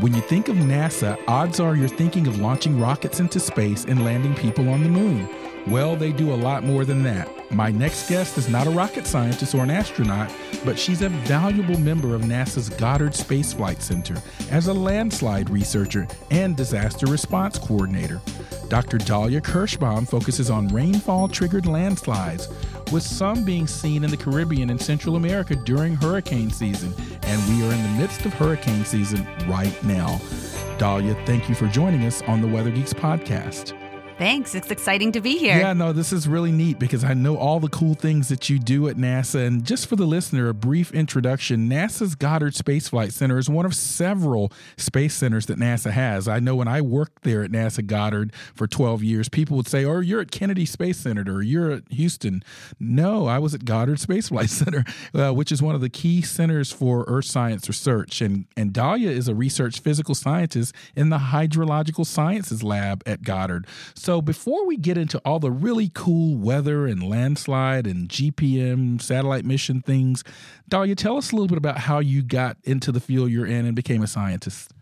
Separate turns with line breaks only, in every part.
When you think of NASA, odds are you're thinking of launching rockets into space and landing people on the moon. Well, they do a lot more than that. My next guest is not a rocket scientist or an astronaut, but she's a valuable member of NASA's Goddard Space Flight Center as a landslide researcher and disaster response coordinator. Dr. Dalia Kirschbaum focuses on rainfall triggered landslides, with some being seen in the Caribbean and Central America during hurricane season. And we are in the midst of hurricane season right now. Dalia, thank you for joining us on the Weather Geeks podcast.
Thanks. It's exciting to be here.
Yeah, no, this is really neat because I know all the cool things that you do at NASA. And just for the listener, a brief introduction NASA's Goddard Space Flight Center is one of several space centers that NASA has. I know when I worked there at NASA Goddard for 12 years, people would say, Oh, you're at Kennedy Space Center or you're at Houston. No, I was at Goddard Space Flight Center, uh, which is one of the key centers for Earth science research. And, and Dalia is a research physical scientist in the Hydrological Sciences Lab at Goddard. So so, before we get into all the really cool weather and landslide and GPM satellite mission things, Dalia, tell us a little bit about how you got into the field you're in and became a scientist.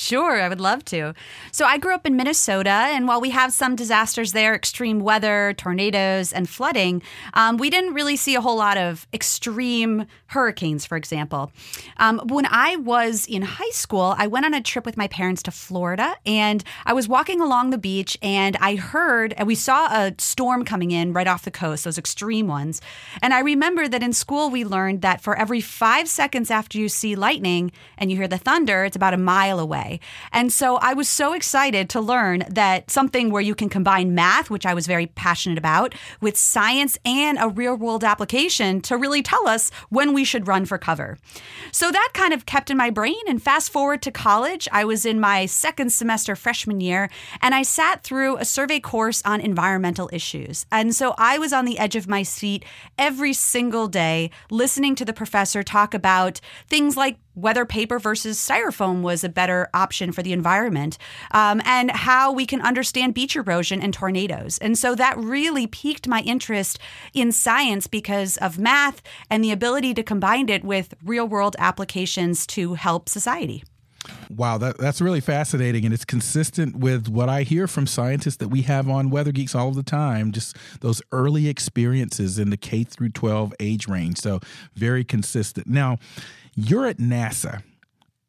Sure, I would love to. So, I grew up in Minnesota, and while we have some disasters there extreme weather, tornadoes, and flooding um, we didn't really see a whole lot of extreme hurricanes, for example. Um, when I was in high school, I went on a trip with my parents to Florida, and I was walking along the beach, and I heard, and we saw a storm coming in right off the coast, those extreme ones. And I remember that in school, we learned that for every five seconds after you see lightning and you hear the thunder, it's about a mile away way. And so I was so excited to learn that something where you can combine math, which I was very passionate about, with science and a real world application to really tell us when we should run for cover. So that kind of kept in my brain. And fast forward to college, I was in my second semester freshman year, and I sat through a survey course on environmental issues. And so I was on the edge of my seat every single day, listening to the professor talk about things like whether paper versus styrofoam was a better option for the environment, um, and how we can understand beach erosion and tornadoes. And so that really piqued my interest in science because of math and the ability to combine it with real world applications to help society.
Wow, that, that's really fascinating. And it's consistent with what I hear from scientists that we have on Weather Geeks all the time, just those early experiences in the K through 12 age range. So, very consistent. Now, you're at NASA,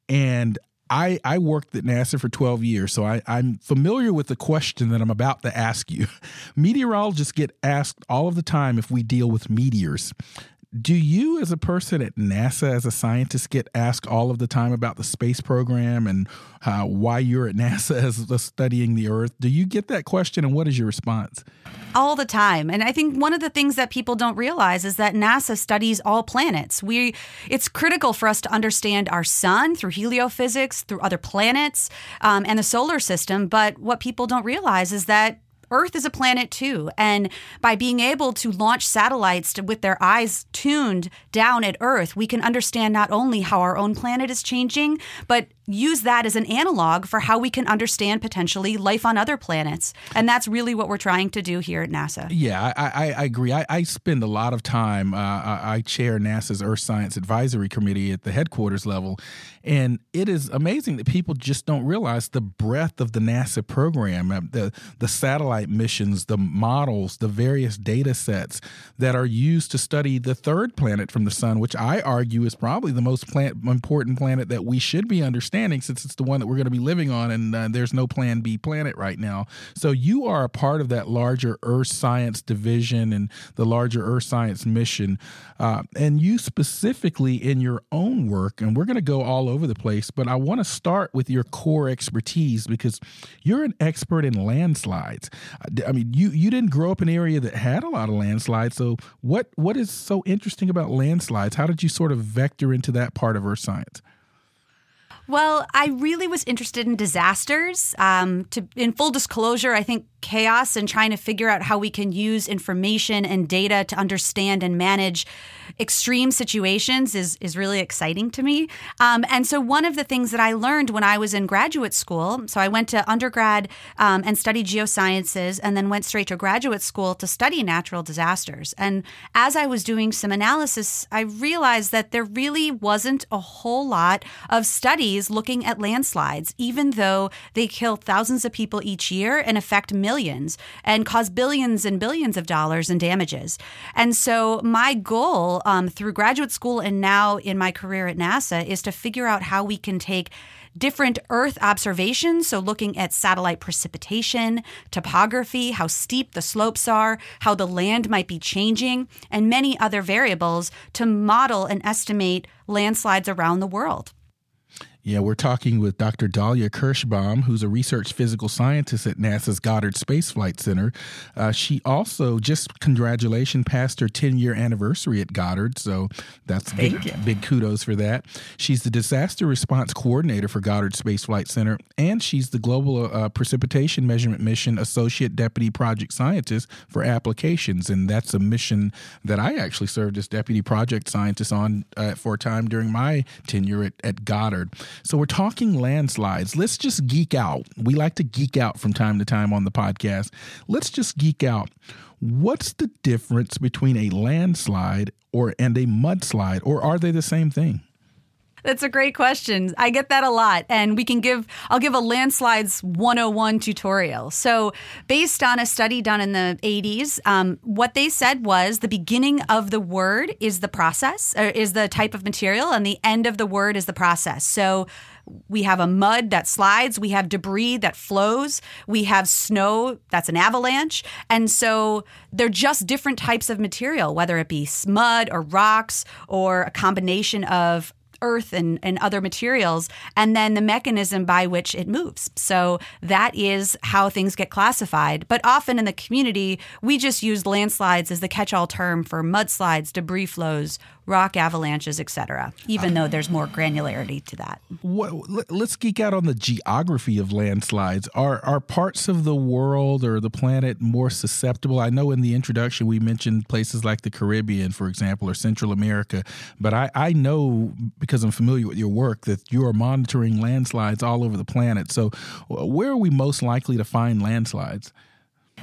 and I, I worked at NASA for 12 years, so I, I'm familiar with the question that I'm about to ask you. Meteorologists get asked all of the time if we deal with meteors do you as a person at nasa as a scientist get asked all of the time about the space program and uh, why you're at nasa as studying the earth? Do you get that question and what is your response?
All the time. And i think one of the things that people don't realize is that nasa studies all planets. We it's critical for us to understand our sun through heliophysics through other planets um, and the solar system. But what people don't realize is that Earth is a planet too. And by being able to launch satellites to, with their eyes tuned down at Earth, we can understand not only how our own planet is changing, but use that as an analog for how we can understand potentially life on other planets. And that's really what we're trying to do here at NASA.
Yeah, I, I, I agree. I, I, spend a lot of time, uh, I chair NASA's Earth Science Advisory Committee at the headquarters level. And it is amazing that people just don't realize the breadth of the NASA program, uh, the, the satellite missions, the models, the various data sets that are used to study the third planet from the sun, which I argue is probably the most plant, important planet that we should be understanding since it's the one that we're going to be living on and uh, there's no plan B planet right now. So you are a part of that larger Earth Science division and the larger Earth Science mission. Uh, and you specifically in your own work, and we're going to go all over the place, but I want to start with your core expertise because you're an expert in landslides. I mean, you you didn't grow up in an area that had a lot of landslides. So what what is so interesting about landslides? How did you sort of vector into that part of earth science?
Well, I really was interested in disasters. Um, to in full disclosure, I think chaos and trying to figure out how we can use information and data to understand and manage extreme situations is is really exciting to me. Um, and so one of the things that I learned when I was in graduate school, so I went to undergrad um, and studied geosciences, and then went straight to graduate school to study natural disasters. And as I was doing some analysis, I realized that there really wasn't a whole lot of studies looking at landslides, even though they kill thousands of people each year and affect millions and cause billions and billions of dollars in damages. And so my goal um, through graduate school and now in my career at NASA is to figure out how we can take different Earth observations. So, looking at satellite precipitation, topography, how steep the slopes are, how the land might be changing, and many other variables to model and estimate landslides around the world.
Yeah, we're talking with Dr. Dalia Kirschbaum, who's a research physical scientist at NASA's Goddard Space Flight Center. Uh, she also just congratulations passed her 10 year anniversary at Goddard, so that's big, big kudos for that. She's the disaster response coordinator for Goddard Space Flight Center, and she's the Global uh, Precipitation Measurement Mission Associate Deputy Project Scientist for Applications, and that's a mission that I actually served as Deputy Project Scientist on uh, for a time during my tenure at, at Goddard. So we're talking landslides. Let's just geek out. We like to geek out from time to time on the podcast. Let's just geek out. What's the difference between a landslide or and a mudslide or are they the same thing?
That's a great question. I get that a lot. And we can give, I'll give a landslides 101 tutorial. So, based on a study done in the 80s, um, what they said was the beginning of the word is the process, is the type of material, and the end of the word is the process. So, we have a mud that slides, we have debris that flows, we have snow that's an avalanche. And so they're just different types of material, whether it be mud or rocks or a combination of earth and, and other materials, and then the mechanism by which it moves. So that is how things get classified. But often in the community, we just use landslides as the catch all term for mudslides, debris flows, rock avalanches, etc. Even though there's more granularity to that.
What, let's geek out on the geography of landslides. Are are parts of the world or the planet more susceptible? I know in the introduction we mentioned places like the Caribbean, for example, or Central America, but I, I know because I'm familiar with your work that you are monitoring landslides all over the planet. So, where are we most likely to find landslides?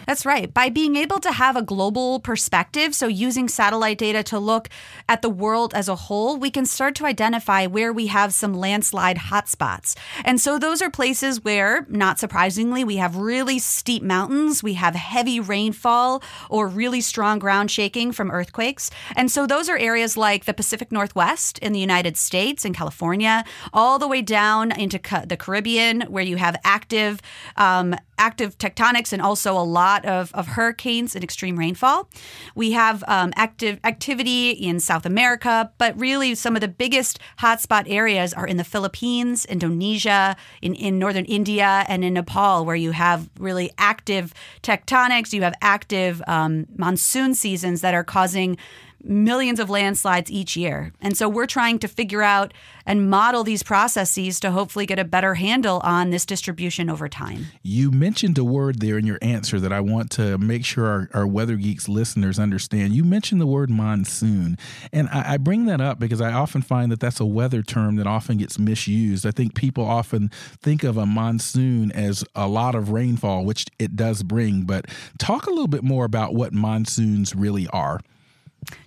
That's right. By being able to have a global perspective, so using satellite data to look at the world as a whole, we can start to identify where we have some landslide hotspots. And so those are places where, not surprisingly, we have really steep mountains, we have heavy rainfall or really strong ground shaking from earthquakes. And so those are areas like the Pacific Northwest in the United States and California, all the way down into the Caribbean, where you have active um, active tectonics and also a lot of, of hurricanes and extreme rainfall. We have um, active activity in South America, but really some of the biggest hotspot areas are in the Philippines, Indonesia, in, in northern India, and in Nepal, where you have really active tectonics. You have active um, monsoon seasons that are causing millions of landslides each year. And so we're trying to figure out and model these processes to hopefully get a better handle on this distribution over time.
You mentioned a word there in your answer that I want to make sure our, our Weather Geeks listeners understand. You mentioned the word monsoon. And I, I bring that up because I often find that that's a weather term that often gets misused. I think people often think of a monsoon as a lot of rainfall, which it does bring. But talk a little bit more about what monsoons really are.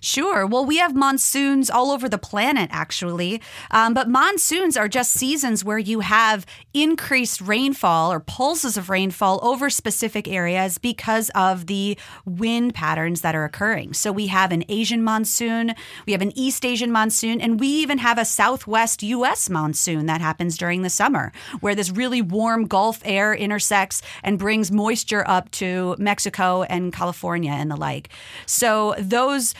Sure. Well, we have monsoons all over the planet, actually. Um, but monsoons are just seasons where you have increased rainfall or pulses of rainfall over specific areas because of the wind patterns that are occurring. So we have an Asian monsoon, we have an East Asian monsoon, and we even have a Southwest U.S. monsoon that happens during the summer, where this really warm Gulf air intersects and brings moisture up to Mexico and California and the like. So those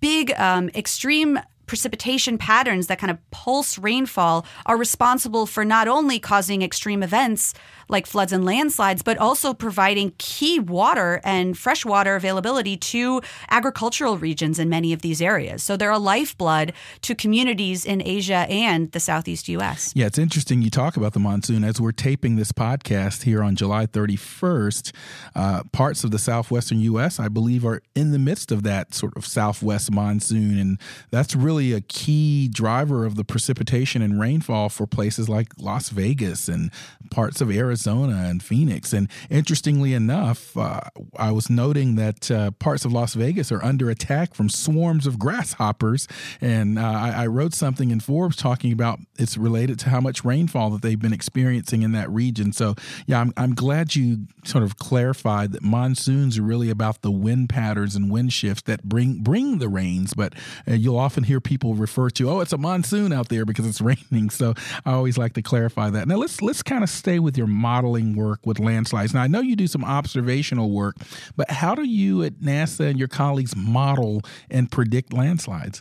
big um, extreme precipitation patterns that kind of pulse rainfall are responsible for not only causing extreme events like floods and landslides, but also providing key water and freshwater availability to agricultural regions in many of these areas. So they're a lifeblood to communities in Asia and the Southeast U.S.
Yeah, it's interesting you talk about the monsoon. As we're taping this podcast here on July 31st, uh, parts of the southwestern U.S., I believe, are in the midst of that sort of southwest monsoon. And that's really a key driver of the precipitation and rainfall for places like Las Vegas and parts of Arizona Arizona and Phoenix. And interestingly enough, uh, I was noting that uh, parts of Las Vegas are under attack from swarms of grasshoppers. And uh, I, I, wrote something in Forbes talking about it's related to how much rainfall that they've been experiencing in that region. So, yeah, I'm, I'm glad you sort of clarified that monsoons are really about the wind patterns and wind shifts that bring bring the rains. But uh, you'll often hear people refer to, oh, it's a monsoon out there because it's raining. So I always like to clarify that. Now let's let's kind of stay with your modeling work with landslides. Now, I know you do some observational work, but how do you at NASA and your colleagues model and predict landslides?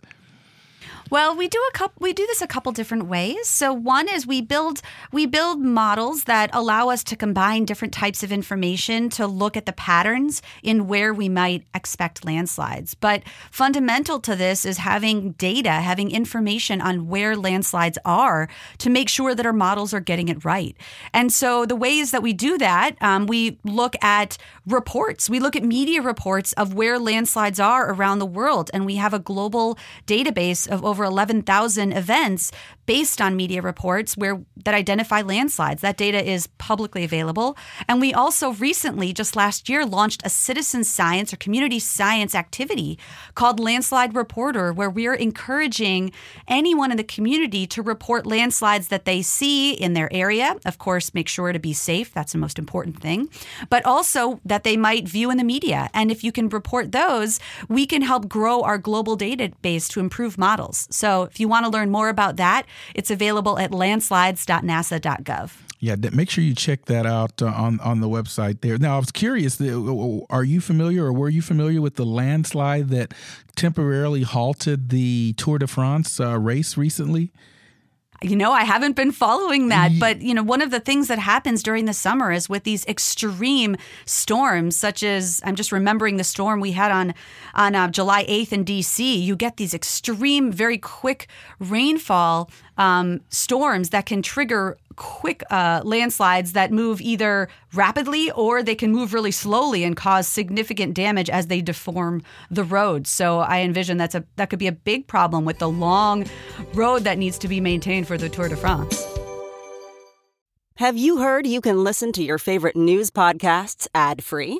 Well, we do a couple. We do this a couple different ways. So one is we build we build models that allow us to combine different types of information to look at the patterns in where we might expect landslides. But fundamental to this is having data, having information on where landslides are to make sure that our models are getting it right. And so the ways that we do that, um, we look at reports. We look at media reports of where landslides are around the world, and we have a global database of over over 11,000 events based on media reports where that identify landslides. That data is publicly available. And we also recently, just last year, launched a citizen science or community science activity called Landslide Reporter, where we're encouraging anyone in the community to report landslides that they see in their area. Of course, make sure to be safe. That's the most important thing. But also that they might view in the media. And if you can report those, we can help grow our global database to improve models. So if you want to learn more about that, it's available at landslides.nasa.gov.
Yeah, make sure you check that out uh, on on the website there. Now, I was curious, are you familiar or were you familiar with the landslide that temporarily halted the Tour de France uh, race recently?
You know, I haven't been following that. But, you know, one of the things that happens during the summer is with these extreme storms, such as I'm just remembering the storm we had on, on uh, July 8th in DC, you get these extreme, very quick rainfall um, storms that can trigger quick uh, landslides that move either rapidly or they can move really slowly and cause significant damage as they deform the road. So I envision that's a that could be a big problem with the long road that needs to be maintained for the Tour de France.
Have you heard you can listen to your favorite news podcasts ad free?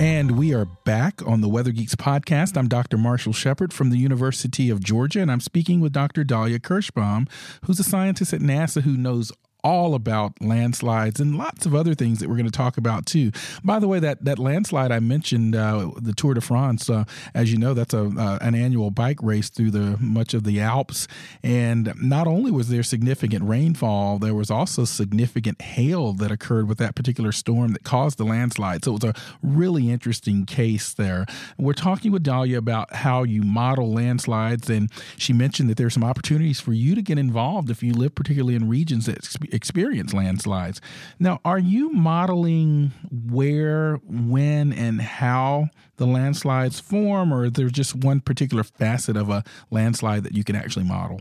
And we are back on the Weather Geeks podcast. I'm Dr. Marshall Shepard from the University of Georgia, and I'm speaking with Dr. Dalia Kirschbaum, who's a scientist at NASA who knows all about landslides and lots of other things that we're going to talk about too. By the way, that that landslide I mentioned, uh, the Tour de France, uh, as you know, that's a uh, an annual bike race through the much of the Alps, and not only was there significant rainfall, there was also significant hail that occurred with that particular storm that caused the landslide. So it was a really interesting case there. We're talking with Dalia about how you model landslides, and she mentioned that there's some opportunities for you to get involved if you live particularly in regions that experience landslides. Now, are you modeling where, when, and how the landslides form, or is there just one particular facet of a landslide that you can actually model?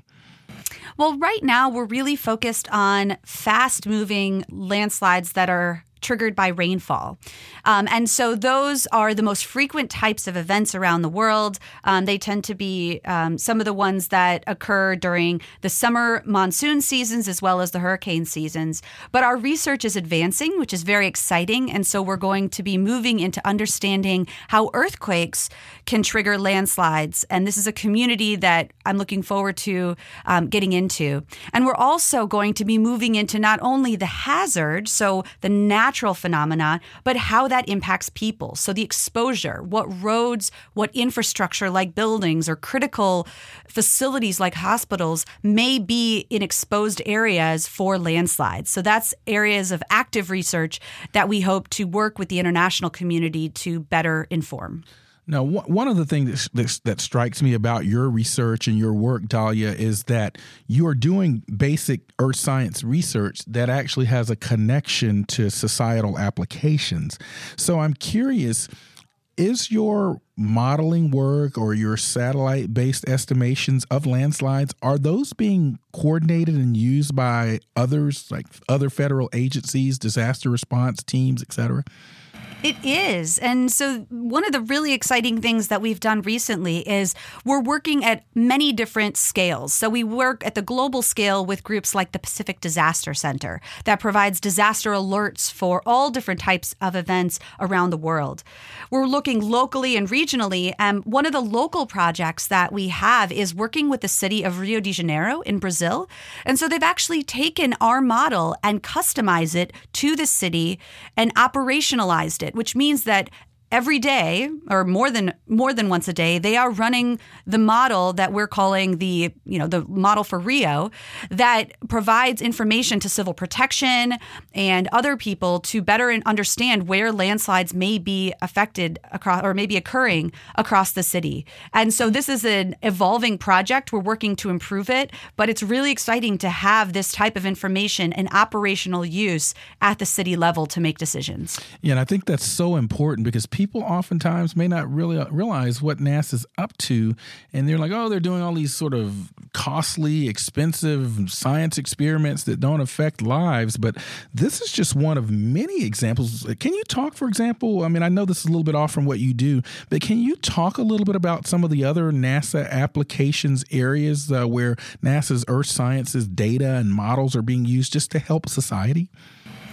Well, right now we're really focused on fast moving landslides that are triggered by rainfall. Um, and so those are the most frequent types of events around the world. Um, they tend to be um, some of the ones that occur during the summer monsoon seasons as well as the hurricane seasons. But our research is advancing, which is very exciting. And so we're going to be moving into understanding how earthquakes can trigger landslides. And this is a community that I'm looking forward to um, getting into. And we're also going to be moving into not only the hazard, so the natural phenomena, but how that impacts people. So the exposure, what roads, what infrastructure like buildings or critical facilities like hospitals may be in exposed areas for landslides. So that's areas of active research that we hope to work with the international community to better inform.
Now, one of the things that, that, strikes me about your research and your work, Dalia, is that you are doing basic earth science research that actually has a connection to societal applications. So I'm curious is your modeling work or your satellite based estimations of landslides are those being coordinated and used by others like other federal agencies disaster response teams etc
it is. And so, one of the really exciting things that we've done recently is we're working at many different scales. So, we work at the global scale with groups like the Pacific Disaster Center that provides disaster alerts for all different types of events around the world. We're looking locally and regionally. And one of the local projects that we have is working with the city of Rio de Janeiro in Brazil. And so, they've actually taken our model and customized it to the city and operationalized it it, which means that every day or more than more than once a day they are running the model that we're calling the you know the model for Rio that provides information to civil protection and other people to better understand where landslides may be affected across or may be occurring across the city. And so this is an evolving project we're working to improve it, but it's really exciting to have this type of information and operational use at the city level to make decisions.
Yeah, and I think that's so important because people oftentimes may not really uh, realize what NASA's up to. And they're like, oh, they're doing all these sort of costly, expensive science experiments that don't affect lives. But this is just one of many examples. Can you talk, for example? I mean, I know this is a little bit off from what you do, but can you talk a little bit about some of the other NASA applications areas uh, where NASA's Earth sciences data and models are being used just to help society?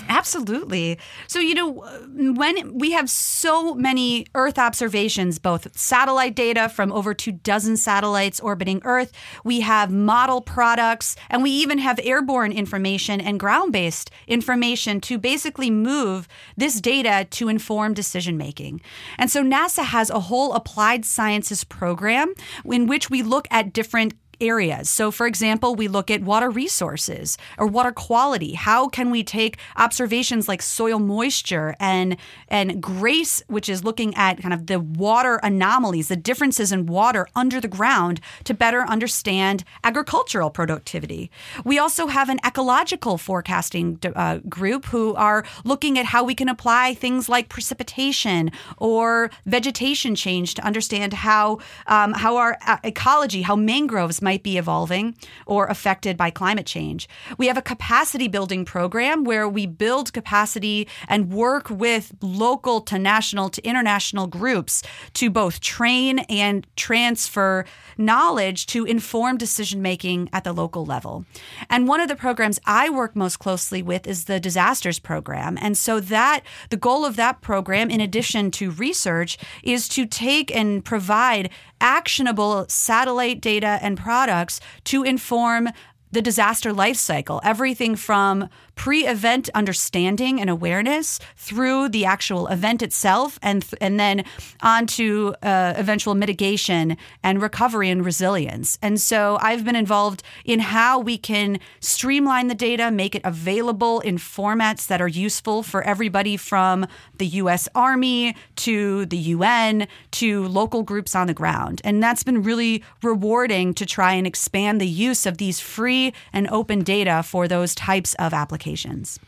Absolutely. So, you know, when we have so many Earth observations, both satellite data from over two dozen satellites orbiting Earth, we have model products, and we even have airborne information and ground based information to basically move this data to inform decision making. And so, NASA has a whole applied sciences program in which we look at different areas. So, for example, we look at water resources or water quality. How can we take observations like soil moisture and and GRACE, which is looking at kind of the water anomalies, the differences in water under the ground, to better understand agricultural productivity. We also have an ecological forecasting uh, group who are looking at how we can apply things like precipitation or vegetation change to understand how um, how our uh, ecology, how mangroves might be evolving or affected by climate change. We have a capacity building program where we build capacity and work with local to national to international groups to both train and transfer knowledge to inform decision making at the local level. And one of the programs I work most closely with is the disasters program. And so that the goal of that program in addition to research is to take and provide actionable satellite data and to inform the disaster life cycle, everything from pre event understanding and awareness through the actual event itself and, th- and then on to uh, eventual mitigation and recovery and resilience. And so I've been involved in how we can streamline the data, make it available in formats that are useful for everybody from the US Army to the UN to local groups on the ground. And that's been really rewarding to try and expand the use of these free and open data for those types of applications applications.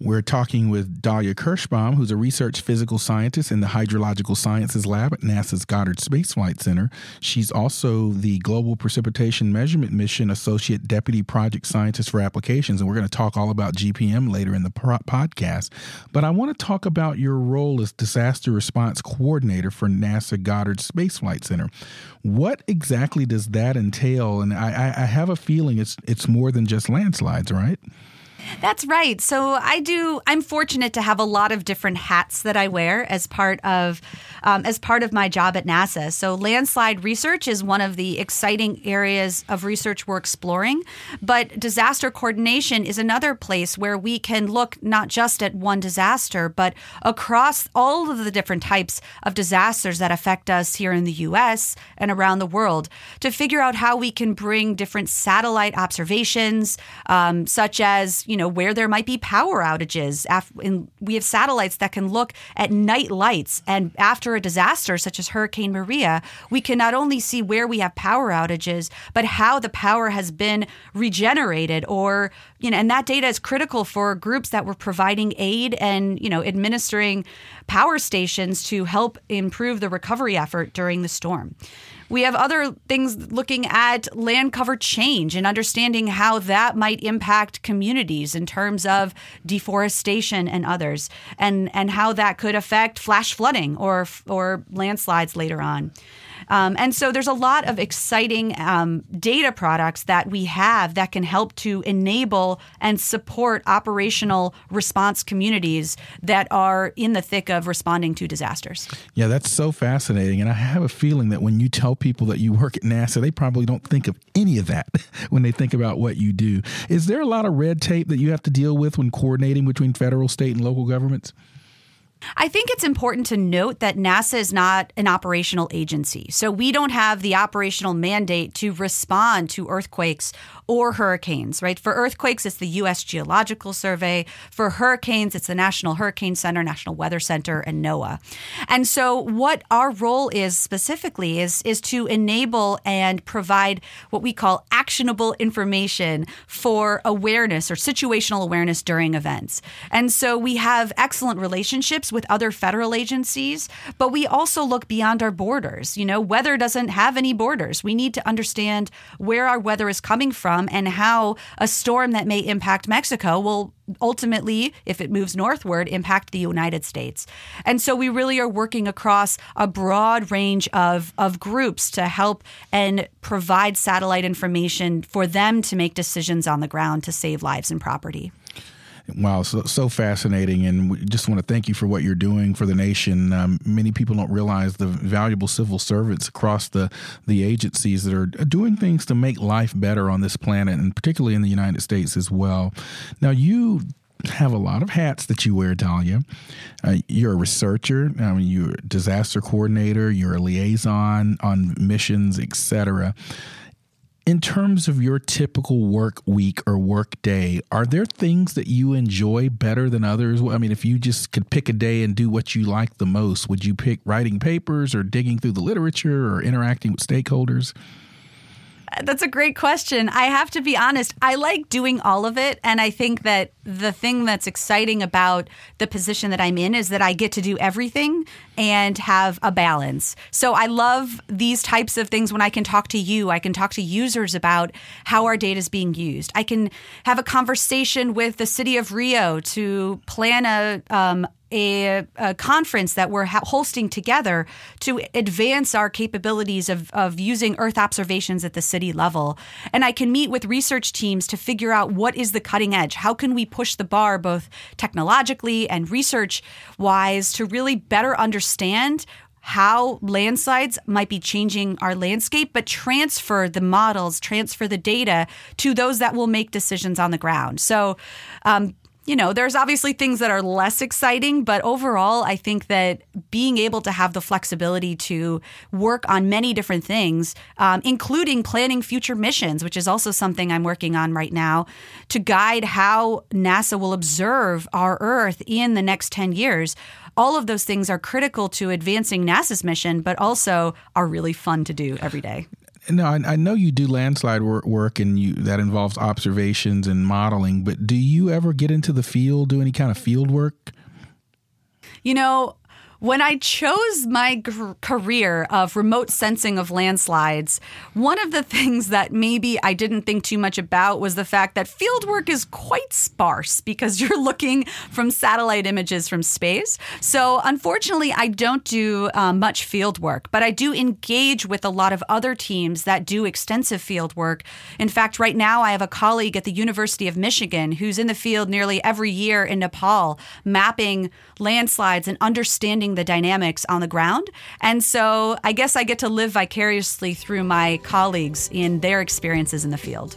We're talking with Dalia Kirschbaum, who's a research physical scientist in the Hydrological Sciences Lab at NASA's Goddard Space Flight Center. She's also the Global Precipitation Measurement Mission Associate Deputy Project Scientist for Applications, and we're going to talk all about GPM later in the podcast. But I want to talk about your role as Disaster Response Coordinator for NASA Goddard Space Flight Center. What exactly does that entail? And I, I have a feeling it's it's more than just landslides, right?
That's right. So I do. I'm fortunate to have a lot of different hats that I wear as part of um, as part of my job at NASA. So landslide research is one of the exciting areas of research we're exploring, but disaster coordination is another place where we can look not just at one disaster, but across all of the different types of disasters that affect us here in the U.S. and around the world to figure out how we can bring different satellite observations, um, such as you know, where there might be power outages. And we have satellites that can look at night lights. And after a disaster such as Hurricane Maria, we can not only see where we have power outages, but how the power has been regenerated or, you know, and that data is critical for groups that were providing aid and, you know, administering power stations to help improve the recovery effort during the storm. We have other things looking at land cover change and understanding how that might impact communities in terms of deforestation and others, and, and how that could affect flash flooding or, or landslides later on. Um, and so there's a lot of exciting um, data products that we have that can help to enable and support operational response communities that are in the thick of responding to disasters.
Yeah, that's so fascinating. And I have a feeling that when you tell people that you work at NASA, they probably don't think of any of that when they think about what you do. Is there a lot of red tape that you have to deal with when coordinating between federal, state, and local governments?
I think it's important to note that NASA is not an operational agency. So we don't have the operational mandate to respond to earthquakes or hurricanes, right? For earthquakes, it's the U.S. Geological Survey. For hurricanes, it's the National Hurricane Center, National Weather Center, and NOAA. And so, what our role is specifically is, is to enable and provide what we call actionable information for awareness or situational awareness during events. And so, we have excellent relationships with other federal agencies, but we also look beyond our borders. You know, weather doesn't have any borders. We need to understand where our weather is coming from from and how a storm that may impact Mexico will ultimately, if it moves northward, impact the United States. And so we really are working across a broad range of, of groups to help and provide satellite information for them to make decisions on the ground to save lives and property.
Wow, so, so fascinating. And we just want to thank you for what you're doing for the nation. Um, many people don't realize the valuable civil servants across the, the agencies that are doing things to make life better on this planet, and particularly in the United States as well. Now, you have a lot of hats that you wear, Dalia. Uh, you're a researcher, I mean, you're a disaster coordinator, you're a liaison on missions, etc in terms of your typical work week or work day, are there things that you enjoy better than others? I mean, if you just could pick a day and do what you like the most, would you pick writing papers or digging through the literature or interacting with stakeholders?
That's a great question. I have to be honest, I like doing all of it. And I think that the thing that's exciting about the position that I'm in is that I get to do everything and have a balance. So I love these types of things when I can talk to you. I can talk to users about how our data is being used. I can have a conversation with the city of Rio to plan a, um, a, a, conference that we're hosting together to advance our capabilities of, of using Earth observations at the city level. And I can meet with research teams to figure out what is the cutting edge. How can we push the bar both technologically and research wise to really better understand how landslides might be changing our landscape, but transfer the models, transfer the data to those that will make decisions on the ground. So, um, you know, there's obviously things that are less exciting, but overall, I think that being able to have the flexibility to work on many different things, um, including planning future missions, which is also something I'm working on right now, to guide how NASA will observe our Earth in the next 10 years. All of those things are critical to advancing NASA's mission, but also are really fun to do every day
no, I, I, know you do landslide work, and you that involves observations and modeling. But do you ever get into the field, do any kind of field work?
You know, when I chose my g- career of remote sensing of landslides, one of the things that maybe I didn't think too much about was the fact that field work is quite sparse because you're looking from satellite images from space. So, unfortunately, I don't do uh, much field work, but I do engage with a lot of other teams that do extensive field work. In fact, right now, I have a colleague at the University of Michigan who's in the field nearly every year in Nepal, mapping landslides and understanding the dynamics on the ground. And so I guess I get to live vicariously through my colleagues in their experiences in the field.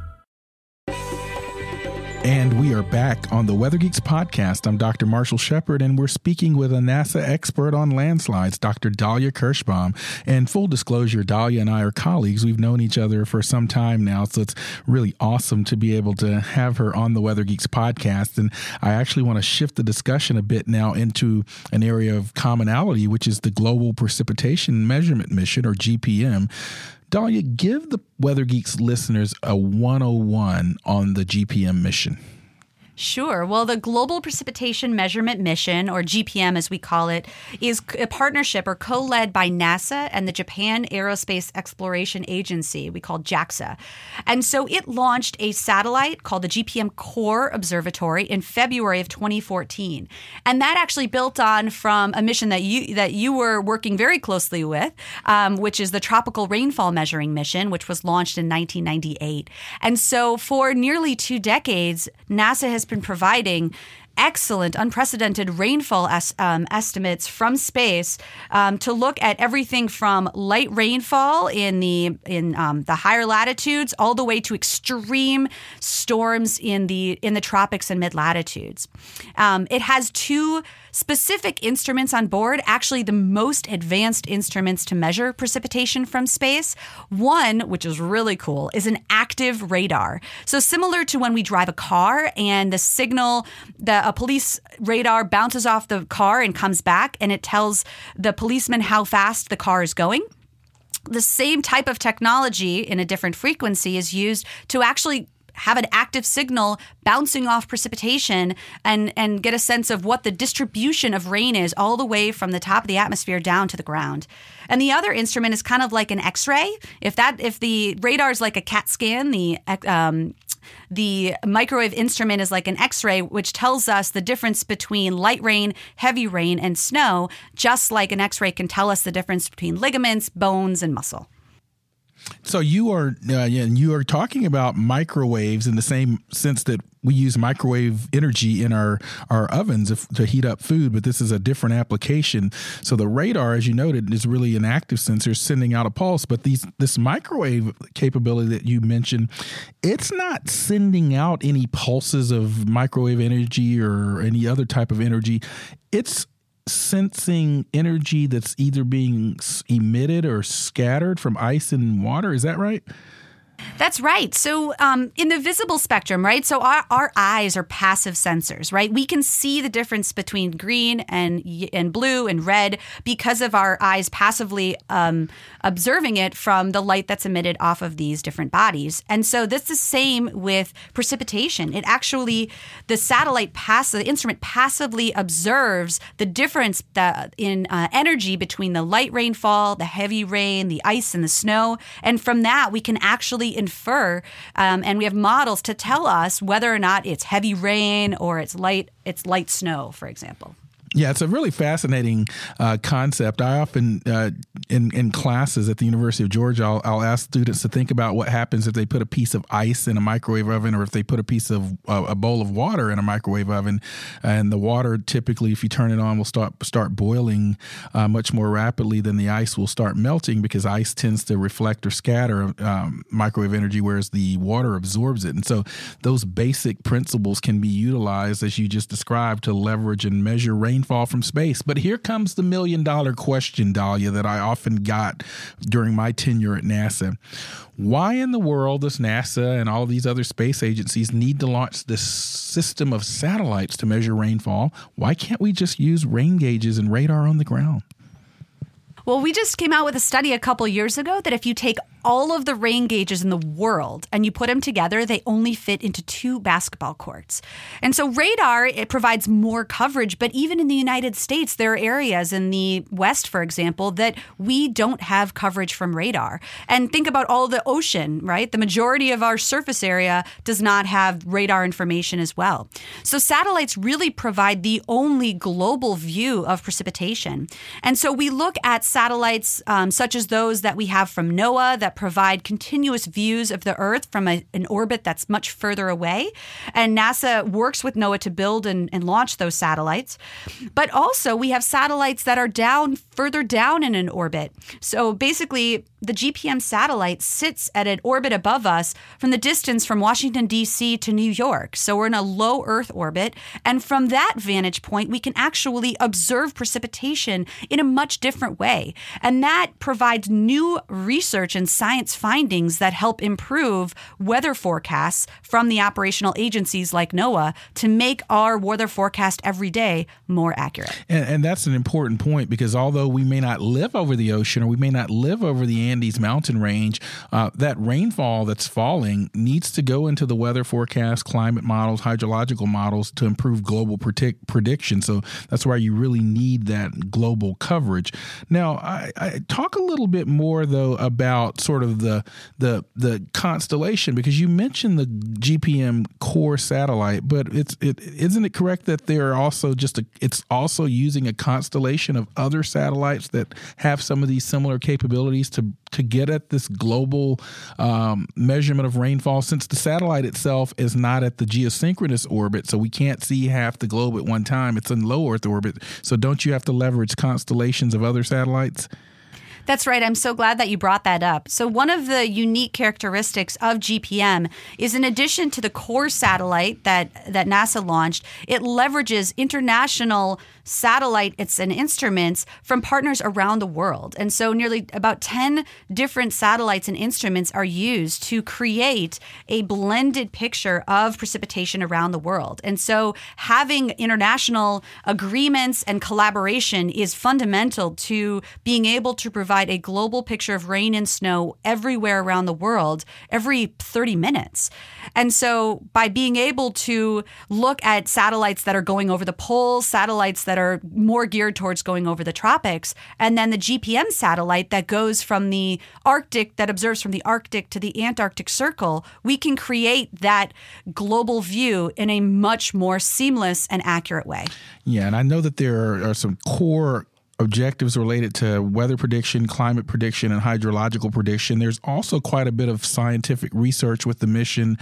And we are back on the Weather Geeks podcast. I'm Dr. Marshall Shepard, and we're speaking with a NASA expert on landslides, Dr. Dalia Kirschbaum. And full disclosure, Dalia and I are colleagues. We've known each other for some time now, so it's really awesome to be able to have her on the Weather Geeks podcast. And I actually want to shift the discussion a bit now into an area of commonality, which is the Global Precipitation Measurement Mission, or GPM. Dalia, give the Weather Geeks listeners a 101 on the GPM mission.
Sure. Well, the Global Precipitation Measurement Mission, or GPM as we call it, is a partnership or co led by NASA and the Japan Aerospace Exploration Agency, we call JAXA. And so it launched a satellite called the GPM Core Observatory in February of 2014. And that actually built on from a mission that you that you were working very closely with, um, which is the Tropical Rainfall Measuring Mission, which was launched in 1998. And so for nearly two decades, NASA has been providing excellent, unprecedented rainfall es- um, estimates from space um, to look at everything from light rainfall in the in um, the higher latitudes all the way to extreme storms in the in the tropics and mid latitudes. Um, it has two specific instruments on board, actually the most advanced instruments to measure precipitation from space. One, which is really cool, is an active radar. So similar to when we drive a car and the signal, the a police radar bounces off the car and comes back and it tells the policeman how fast the car is going the same type of technology in a different frequency is used to actually have an active signal bouncing off precipitation and and get a sense of what the distribution of rain is all the way from the top of the atmosphere down to the ground. And the other instrument is kind of like an X-ray. If that if the radar is like a CAT scan, the um, the microwave instrument is like an X ray, which tells us the difference between light rain, heavy rain, and snow, just like an X ray can tell us the difference between ligaments, bones, and muscle.
So you are uh, you are talking about microwaves in the same sense that we use microwave energy in our our ovens if, to heat up food, but this is a different application. So the radar, as you noted, is really an active sensor sending out a pulse. But these this microwave capability that you mentioned, it's not sending out any pulses of microwave energy or any other type of energy. It's sensing energy that's either being emitted or scattered from ice and water. Is that right?
That's right. So, um, in the visible spectrum, right? So, our, our eyes are passive sensors, right? We can see the difference between green and and blue and red because of our eyes passively um, observing it from the light that's emitted off of these different bodies. And so, that's the same with precipitation. It actually, the satellite pass, the instrument passively observes the difference that in uh, energy between the light rainfall, the heavy rain, the ice, and the snow. And from that, we can actually infer, um, and we have models to tell us whether or not it's heavy rain or it's light it's light snow, for example.
Yeah, it's a really fascinating uh, concept. I often, uh, in in classes at the University of Georgia, I'll, I'll, ask students to think about what happens if they put a piece of ice in a microwave oven, or if they put a piece of uh, a bowl of water in a microwave oven, and the water typically, if you turn it on, will start start boiling uh, much more rapidly than the ice will start melting because ice tends to reflect or scatter um, microwave energy, whereas the water absorbs it. And so, those basic principles can be utilized as you just described to leverage and measure rain rainfall from space. But here comes the million dollar question, Dalia, that I often got during my tenure at NASA. Why in the world does NASA and all these other space agencies need to launch this system of satellites to measure rainfall? Why can't we just use rain gauges and radar on the ground?
Well, we just came out with a study a couple years ago that if you take all of the rain gauges in the world and you put them together, they only fit into two basketball courts. And so radar, it provides more coverage, but even in the United States, there are areas in the West, for example, that we don't have coverage from radar. And think about all the ocean, right? The majority of our surface area does not have radar information as well. So satellites really provide the only global view of precipitation. And so we look at satellites um, such as those that we have from NOAA that that provide continuous views of the Earth from a, an orbit that's much further away. And NASA works with NOAA to build and, and launch those satellites. But also, we have satellites that are down further down in an orbit. So basically, the GPM satellite sits at an orbit above us from the distance from Washington, D.C. to New York. So we're in a low Earth orbit. And from that vantage point, we can actually observe precipitation in a much different way. And that provides new research and science findings that help improve weather forecasts from the operational agencies like NOAA to make our weather forecast every day more accurate.
And, and that's an important point because although we may not live over the ocean or we may not live over the Andes mountain range, uh, that rainfall that's falling needs to go into the weather forecast, climate models, hydrological models to improve global predict- prediction. So that's why you really need that global coverage. Now, I, I talk a little bit more though about sort of the the the constellation because you mentioned the GPM core satellite, but it's it isn't it correct that they are also just a it's also using a constellation of other satellites that have some of these similar capabilities to to get at this global um, measurement of rainfall since the satellite itself is not at the geosynchronous orbit so we can't see half the globe at one time. It's in low earth orbit so don't you have to leverage constellations of other satellites
that's right. I'm so glad that you brought that up. So, one of the unique characteristics of GPM is in addition to the core satellite that, that NASA launched, it leverages international satellites and instruments from partners around the world. And so, nearly about 10 different satellites and instruments are used to create a blended picture of precipitation around the world. And so, having international agreements and collaboration is fundamental to being able to provide a global picture of rain and snow everywhere around the world every 30 minutes. And so, by being able to look at satellites that are going over the poles, satellites that are more geared towards going over the tropics, and then the GPM satellite that goes from the Arctic, that observes from the Arctic to the Antarctic Circle, we can create that global view in a much more seamless and accurate way.
Yeah, and I know that there are some core objectives related to weather prediction, climate prediction, and hydrological prediction. There's also quite a bit of scientific research with the mission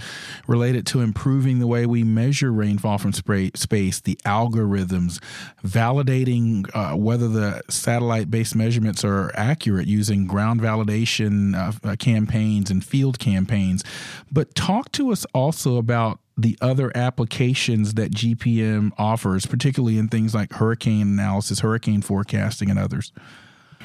related to improving the way we measure rainfall from space, the algorithms, validating uh, whether the satellite based measurements are accurate using ground validation uh, campaigns and field campaigns. But talk to us also about the other applications that GPM offers, particularly in things like hurricane analysis, hurricane forecasting, and others?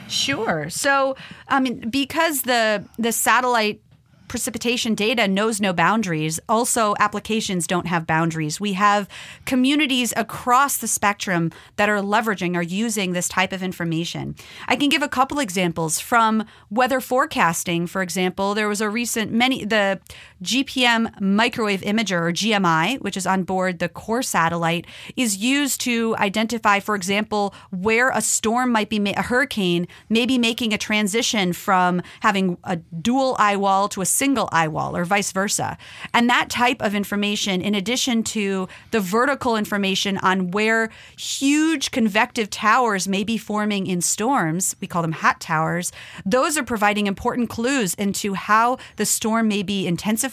Sure. So, I mean, because the the satellite precipitation data knows no boundaries. Also, applications don't have boundaries. We have communities across the spectrum that are leveraging or using this type of information. I can give a couple examples from weather forecasting. For example, there was a recent many the GPM microwave imager or GMI, which is on board the core satellite, is used to identify, for example, where a storm might be a hurricane may be making a transition from having a dual eye wall to a single eye wall or vice versa. And that type of information, in addition to the vertical information on where huge convective towers may be forming in storms, we call them hot towers, those are providing important clues into how the storm may be intensifying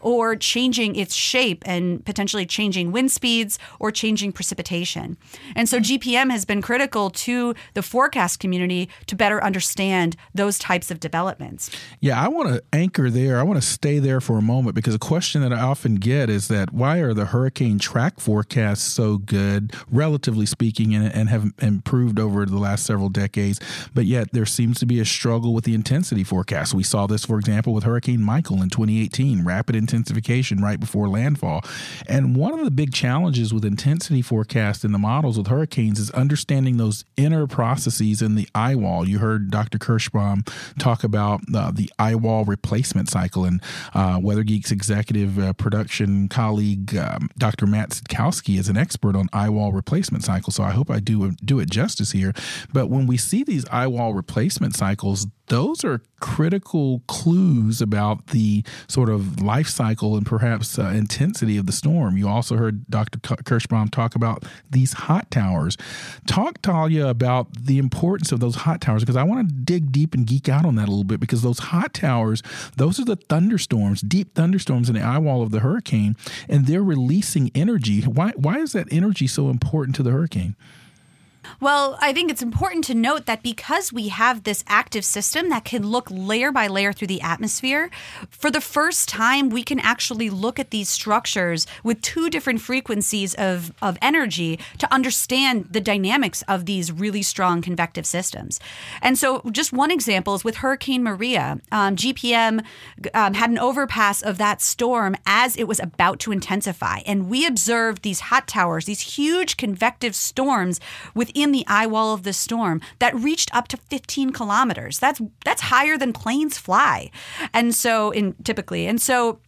or changing its shape and potentially changing wind speeds or changing precipitation. And so GPM has been critical to the forecast community to better understand those types of developments.
Yeah, I want to anchor there. I want to stay there for a moment because a question that I often get is that why are the hurricane track forecasts so good, relatively speaking, and, and have improved over the last several decades, but yet there seems to be a struggle with the intensity forecast. We saw this, for example, with Hurricane Michael in 2018, rapid intensification right before landfall. And one of the big challenges with intensity forecast in the models with hurricanes is understanding those inner processes in the eye wall. You heard Dr. Kirschbaum talk about uh, the eye wall replacement cycle, and uh, Weather Geek's executive uh, production colleague, um, Dr. Matt Sitkowski, is an expert on eye wall replacement cycle. So I hope I do do it justice here. But when we see these eye wall replacement cycles, those are critical clues about the sort of life cycle and perhaps uh, intensity of the storm. You also heard Dr. Kirschbaum talk about these hot towers. Talk, Dalia, about the importance of those hot towers because I want to dig deep and geek out on that a little bit because those hot towers, those are the thunderstorms, deep thunderstorms in the eye wall of the hurricane, and they're releasing energy. Why, why is that energy so important to the hurricane?
Well, I think it's important to note that because we have this active system that can look layer by layer through the atmosphere, for the first time, we can actually look at these structures with two different frequencies of, of energy to understand the dynamics of these really strong convective systems. And so, just one example is with Hurricane Maria. Um, GPM um, had an overpass of that storm as it was about to intensify. And we observed these hot towers, these huge convective storms within in the eye wall of the storm that reached up to 15 kilometers. That's that's higher than planes fly. And so in typically. And so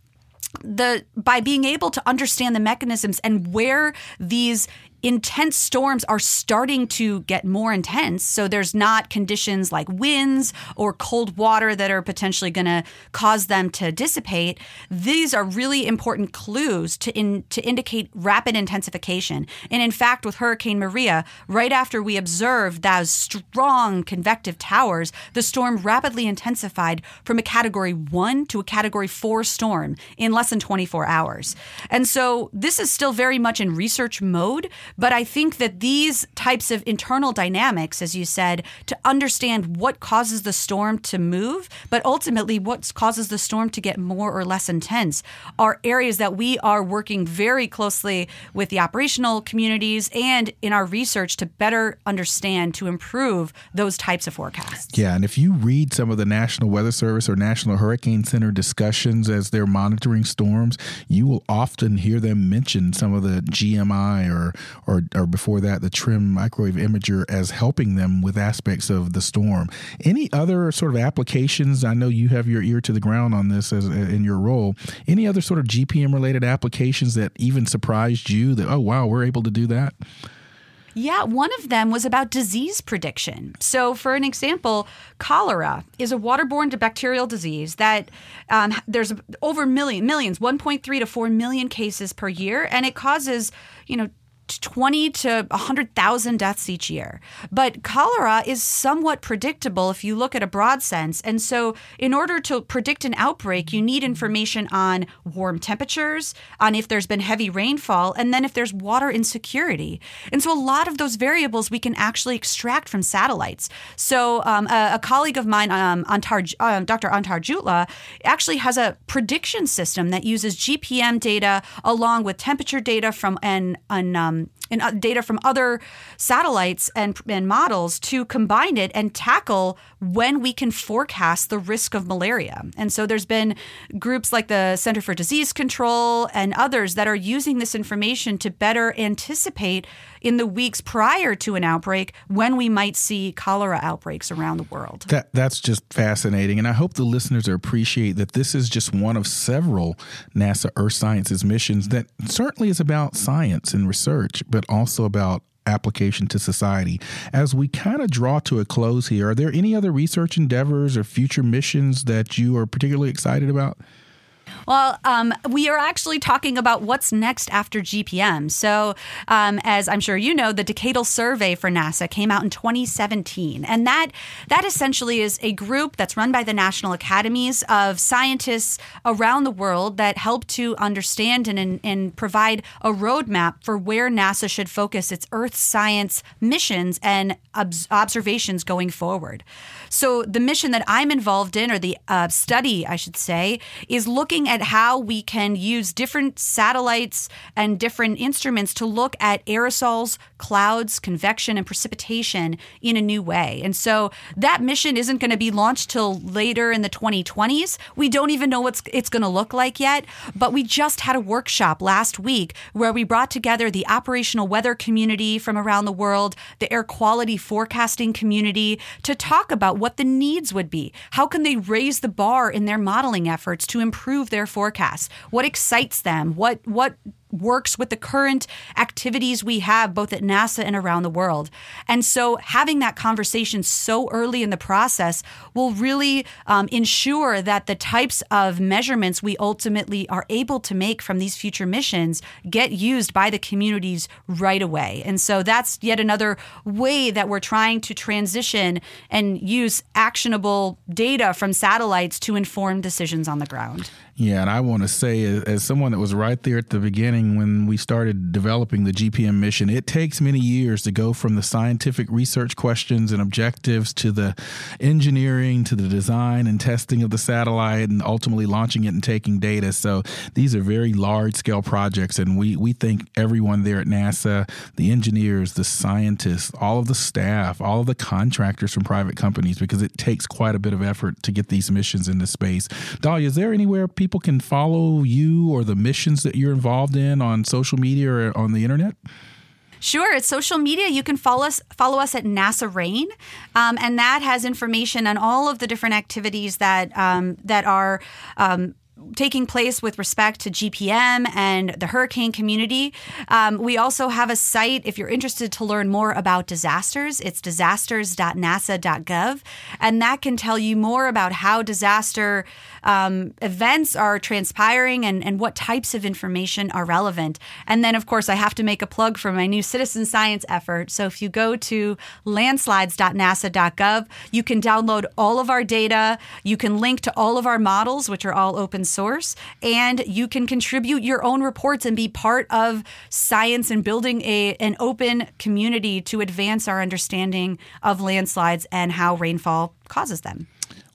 the by being able to understand the mechanisms and where these intense storms are starting to get more intense. So there's not conditions like winds or cold water that are potentially going to cause them to dissipate. These are really important clues to in, to indicate rapid intensification. And in fact, with Hurricane Maria, right after we observed those strong convective towers, the storm rapidly intensified from a category 1 to a category 4 storm in less than 24 hours. And so this is still very much in research mode, but I think that these types of internal dynamics, as you said, to understand what causes the storm to move, but ultimately what causes the storm to get more or less intense, are areas that we are working very closely with the operational communities and in our research to better understand to improve those types of forecasts.
Yeah, and if you read some of the National Weather Service or National Hurricane Center discussions as they're monitoring storms, you will often hear them mention some of the GMI or or, or before that, the TRMM microwave imager as helping them with aspects of the storm. Any other sort of applications? I know you have your ear to the ground on this as in your role. Any other sort of GPM related applications that even surprised you that, oh, wow, we're able to do that?
Yeah, one of them was about disease prediction. So, for an example, cholera is a waterborne bacterial disease that um, there's over million, millions, 1.3 to 4 million cases per year, and it causes, you know, 20 to 100,000 deaths each year. But cholera is somewhat predictable if you look at a broad sense. And so, in order to predict an outbreak, you need information on warm temperatures, on if there's been heavy rainfall, and then if there's water insecurity. And so, a lot of those variables we can actually extract from satellites. So, um, a, a, colleague of mine, um, Antar, uh, Dr. Antar Jutla, actually has a prediction system that uses GPM data along with temperature data from an, an um, um, and uh, data from other satellites and, and models to combine it and tackle when we can forecast the risk of malaria. And so there's been groups like the Center for Disease Control and others that are using this information to better anticipate in the weeks prior to an outbreak when we might see cholera outbreaks around the world.
That that's just fascinating and I hope the listeners appreciate that this is just one of several NASA Earth Sciences missions that certainly is about science and research but also about application to society. As we kind of draw to a close here, are there any other research endeavors or future missions that you are particularly excited about?
Well, um, we are actually talking about what's next after GPM. So, um, as I'm sure you know, the Decadal Survey for NASA came out in 2017, and that that essentially is a group that's run by the national academies of scientists around the world that help to understand and, and provide a roadmap for where NASA should focus its Earth science missions and observations going forward. So, the mission that I'm involved in, or the uh, study, I should say, is looking at how we can use different satellites and different instruments to look at aerosols, clouds, convection, and precipitation in a new way. And so, that mission isn't going to be launched till later in the 2020s. We don't even know what it's going to look like yet, but we just had a workshop last week where we brought together the operational weather community from around the world, the air quality forecasting community to talk about what the needs would be. How can they raise the bar in their modeling efforts to improve their forecasts? What excites them? What what works with the current activities we have both at NASA and around the world. And so having that conversation so early in the process will really um, ensure that the types of measurements we ultimately are able to make from these future missions get used by the communities right away. And so that's yet another way that we're trying to transition and use actionable data from satellites to inform decisions on the ground.
Yeah, and I want to say, as someone that was right there at the beginning when we started developing the GPM mission, it takes many years to go from the scientific research questions and objectives to the engineering to the design and testing of the satellite and ultimately launching it and taking data. So these are very large scale projects, and we, we thank everyone there at NASA the engineers, the scientists, all of the staff, all of the contractors from private companies because it takes quite a bit of effort to get these missions into space. Dalia, is there anywhere people people can follow you or the missions that you're involved in on social media or on the internet?
Sure, it's social media. You can follow us follow us at NASA Rain, um, and that has information on all of the different activities that um, that are. Um, taking place with respect to GPM and the hurricane community. Um, we also have a site if you're interested to learn more about disasters. It's disasters.nasa.gov, and that can tell you more about how disaster um, events are transpiring and, and what types of information are relevant. And then, of course, I have to make a plug for my new citizen science effort. So if you go to landslides.nasa.gov, you can download all of our data, you can link to all of our models, which are all open source, and you can contribute your own reports and be part of science and building a, an open community to advance our understanding of landslides and how rainfall causes them.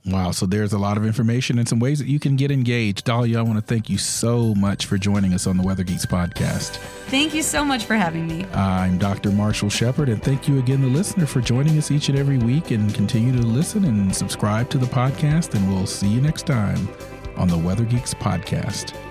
Wow. So there's a lot of information and some ways that you can get engaged. Dalia, I want to thank you so much for joining us on the Weather Geeks podcast.
Thank you so much for having me.
I'm Dr. Marshall Shepard, and thank you again, the listener, for joining us each and every week. And continue to listen and subscribe to the podcast. And we'll see you next time on the Weather Geeks podcast.